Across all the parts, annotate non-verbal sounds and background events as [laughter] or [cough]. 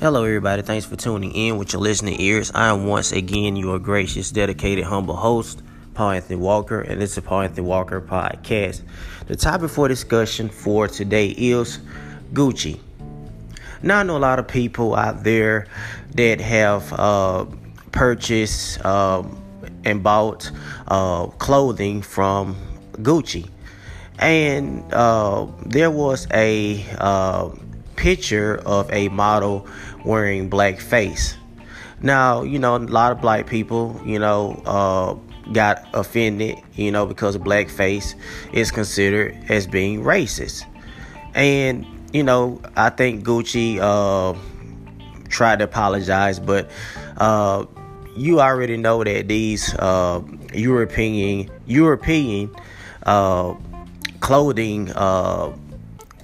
Hello, everybody. Thanks for tuning in with your listening ears. I am once again your gracious, dedicated, humble host, Paul Anthony Walker, and this is Paul Anthony Walker podcast. The topic for discussion for today is Gucci. Now, I know a lot of people out there that have uh, purchased uh, and bought uh, clothing from Gucci, and uh, there was a uh, picture of a model wearing blackface. Now, you know, a lot of black people, you know, uh, got offended, you know, because blackface is considered as being racist. And, you know, I think Gucci uh, tried to apologize, but uh, you already know that these uh, European European uh, clothing uh,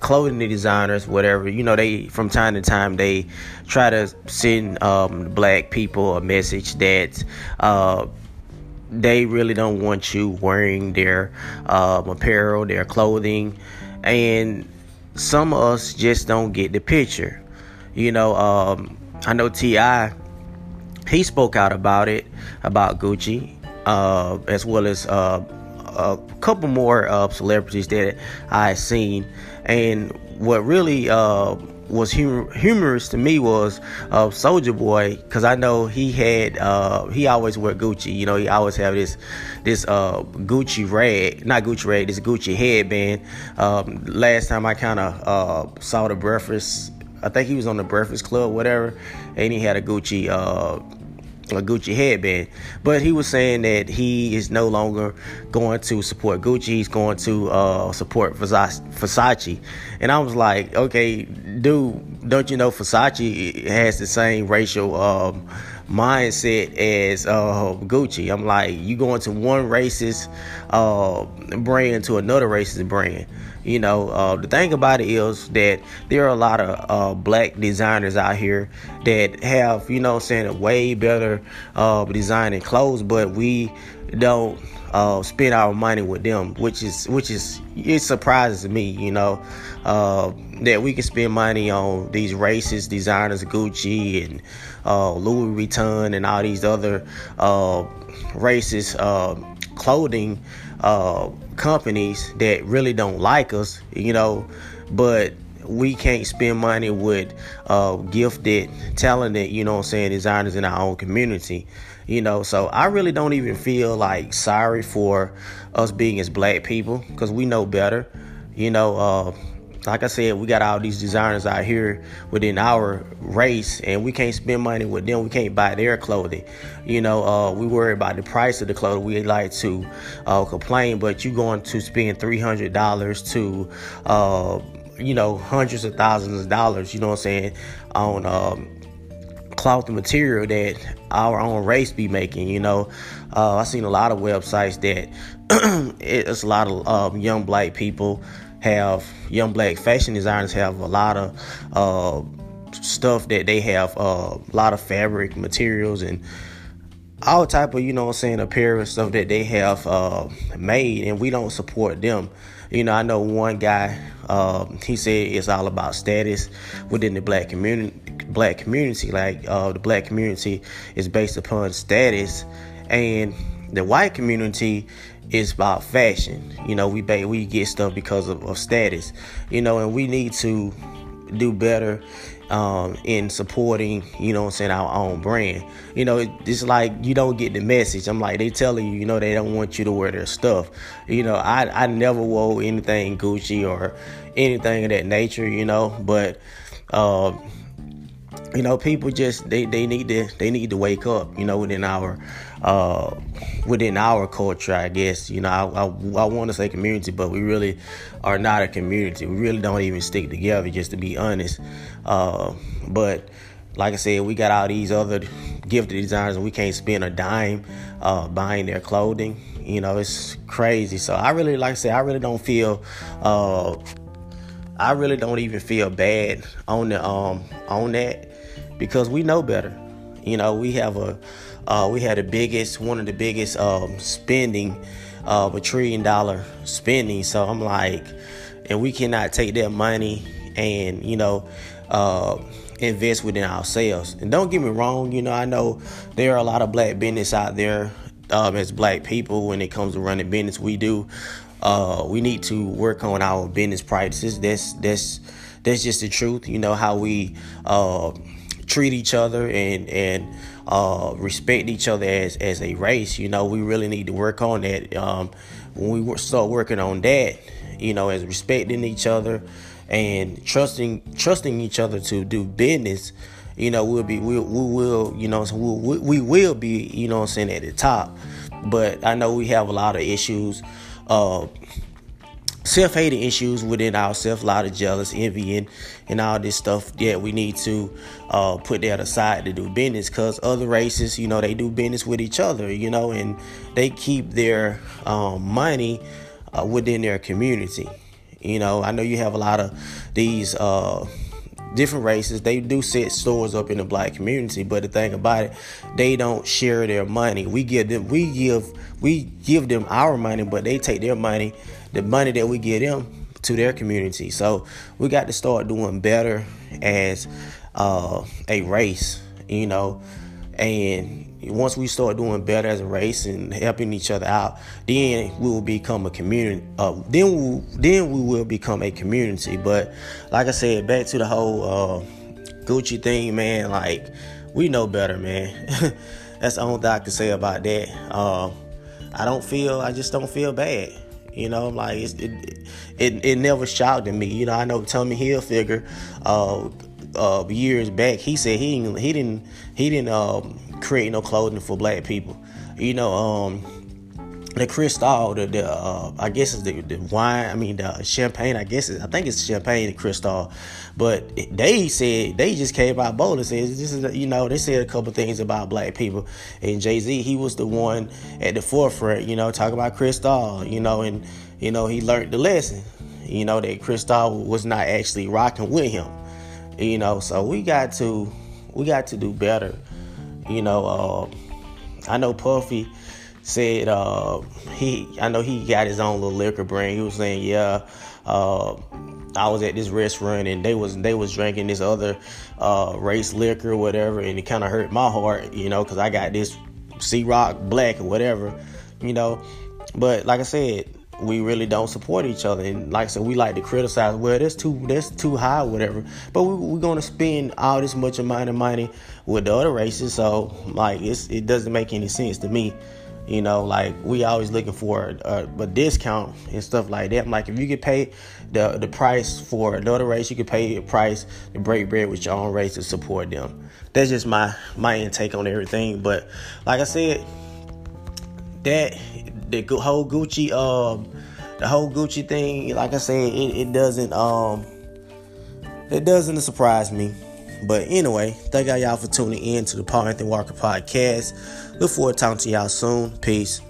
clothing designers, whatever, you know, they from time to time they try to send um, black people a message that uh, they really don't want you wearing their um, apparel, their clothing, and some of us just don't get the picture. You know, um, I know T.I. He spoke out about it, about Gucci, uh, as well as uh, a couple more uh, celebrities that I had seen, and what really uh, was hum- humorous to me was uh, Soulja Boy because I know he had uh, he always wore Gucci. You know, he always have this this uh, Gucci rag, not Gucci rag, this Gucci headband. Um, last time I kind of uh, saw the Breakfast, I think he was on the Breakfast Club, whatever, and he had a Gucci uh, a Gucci headband. But he was saying that he is no longer going to support Gucci. He's going to uh, support Versace. And I was like, okay, dude, don't you know Versace has the same racial um, mindset as uh, Gucci? I'm like, you going to one racist uh, brand to another racist brand. You know, uh, the thing about it is that there are a lot of uh, black designers out here that have, you know, saying a way better uh, designing clothes, but we don't uh, spend our money with them, which is which is it surprises me, you know, uh, that we can spend money on these racist designers, Gucci and uh, Louis Vuitton, and all these other uh, racist uh, clothing uh, companies that really don't like us, you know, but we can't spend money with uh, gifted, talented, you know what I'm saying, designers in our own community. You know, so I really don't even feel like sorry for us being as black people because we know better. You know, uh, like I said, we got all these designers out here within our race, and we can't spend money with them. We can't buy their clothing. You know, uh, we worry about the price of the clothing. We like to uh, complain, but you're going to spend three hundred dollars to, uh, you know, hundreds of thousands of dollars. You know what I'm saying on. Um, cloth material that our own race be making. You know, uh, I've seen a lot of websites that [clears throat] it's a lot of um, young black people have young black fashion designers have a lot of uh, stuff that they have uh, a lot of fabric materials and all type of you know I'm saying apparel stuff that they have uh, made and we don't support them. You know I know one guy uh, he said it's all about status within the black community black community. Like uh, the black community is based upon status and the white community is about fashion. You know, we we get stuff because of, of status. You know, and we need to do better um, in supporting, you know I'm saying, our own brand. You know, it, it's like you don't get the message. I'm like, they telling you, you know, they don't want you to wear their stuff. You know, I, I never wore anything Gucci or anything of that nature, you know, but, uh, you know, people just, they, they need to, they need to wake up, you know, within our, uh, within our culture, I guess. You know, I, I, I want to say community, but we really are not a community. We really don't even stick together, just to be honest. Uh, but like I said, we got all these other gifted designers, and we can't spend a dime uh, buying their clothing. You know, it's crazy. So I really, like I said, I really don't feel. Uh, I really don't even feel bad on the um on that because we know better. You know, we have a uh, we had the biggest, one of the biggest um, spending of uh, a trillion dollar spending. So I'm like, and we cannot take that money and you know uh, invest within ourselves. And don't get me wrong, you know I know there are a lot of black business out there um, as black people when it comes to running business. We do uh, we need to work on our business practices. That's that's that's just the truth. You know how we uh, treat each other and and uh, respect each other as as a race. You know we really need to work on that. Um, when we start working on that, you know, as respecting each other and trusting trusting each other to do business, you know, we'll be we we will you know we we will be you know I'm saying at the top. But I know we have a lot of issues. Uh, self-hating issues within ourselves, a lot of jealous, envying, and all this stuff that we need to uh, put that aside to do business. Cause other races, you know, they do business with each other, you know, and they keep their um, money uh, within their community. You know, I know you have a lot of these uh, different races. They do set stores up in the black community, but the thing about it, they don't share their money. We give them, we give, we give them our money, but they take their money, the money that we give them, to their community. So we got to start doing better as uh, a race. You know, and once we start doing better as a race and helping each other out, then we will become a community. Uh, then we then we will become a community. But like I said, back to the whole uh, Gucci thing, man. Like we know better, man. [laughs] That's the only thing I can say about that. Uh, I don't feel. I just don't feel bad. You know, like it, it, it never shocked me. You know, I know Tommy Hilfiger, uh, uh, years back, he said he didn't, he didn't, he didn't um, create no clothing for black people. You know, um, the Cristal, the, the uh, I guess it's the, the wine. I mean, the champagne. I guess I think it's champagne, the Cristal. But they said they just came out bold and said this is you know they said a couple things about black people. And Jay Z, he was the one at the forefront. You know, talking about Cristal. You know, and you know he learned the lesson. You know that Cristal was not actually rocking with him. You know, so we got to we got to do better you know, uh, I know Puffy said uh, he. I know he got his own little liquor brand. He was saying, yeah. Uh, I was at this restaurant and they was they was drinking this other uh, race liquor or whatever, and it kind of hurt my heart, you know, because I got this Cîroc Black or whatever, you know. But like I said, we really don't support each other. And like I said, we like to criticize, well, that's too that's too high, whatever. But we, we're gonna spend all this much amount of money with the other races, so like it doesn't make any sense to me. You know, like we always looking for a, a, discount and stuff like that. I'm like, if you could pay the the price for another race, you could pay a price to break bread with your own race to support them. That's just my my intake on everything. But like I said, that the whole Gucci um the whole Gucci thing, like I said, it, it doesn't um it doesn't surprise me. But anyway, thank y'all for tuning in to the Paul Anthony Walker podcast. Look forward to talking to y'all soon. Peace.